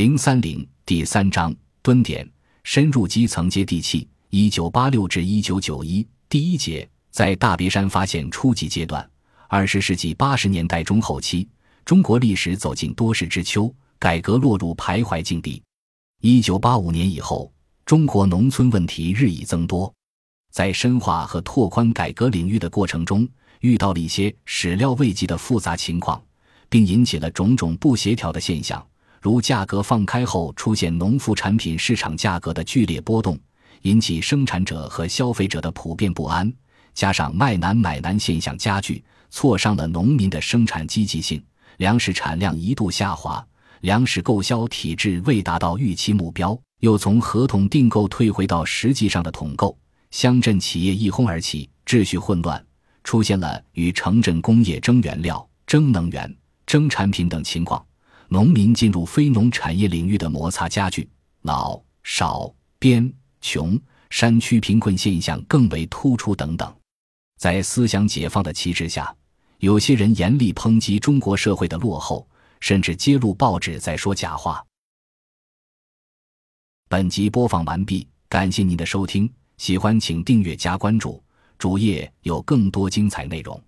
零三零第三章蹲点深入基层接地气。一九八六至一九九一第一节，在大别山发现初级阶段。二十世纪八十年代中后期，中国历史走进多事之秋，改革落入徘徊境地。一九八五年以后，中国农村问题日益增多，在深化和拓宽改革领域的过程中，遇到了一些始料未及的复杂情况，并引起了种种不协调的现象。如价格放开后出现农副产品市场价格的剧烈波动，引起生产者和消费者的普遍不安；加上卖难买难现象加剧，挫伤了农民的生产积极性，粮食产量一度下滑，粮食购销体制未达到预期目标，又从合同订购退回到实际上的统购，乡镇企业一哄而起，秩序混乱，出现了与城镇工业争原料、争能源、争产品等情况。农民进入非农产业领域的摩擦加剧，老少边穷山区贫困现象更为突出等等。在思想解放的旗帜下，有些人严厉抨击中国社会的落后，甚至揭露报纸在说假话。本集播放完毕，感谢您的收听，喜欢请订阅加关注，主页有更多精彩内容。